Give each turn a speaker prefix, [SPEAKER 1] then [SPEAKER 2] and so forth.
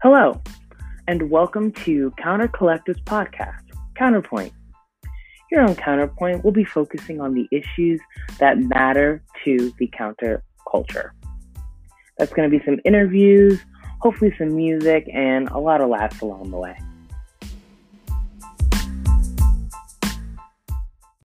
[SPEAKER 1] Hello, and welcome to Counter Collective's podcast, Counterpoint. Here on Counterpoint, we'll be focusing on the issues that matter to the counterculture. That's going to be some interviews, hopefully some music, and a lot of laughs along the way.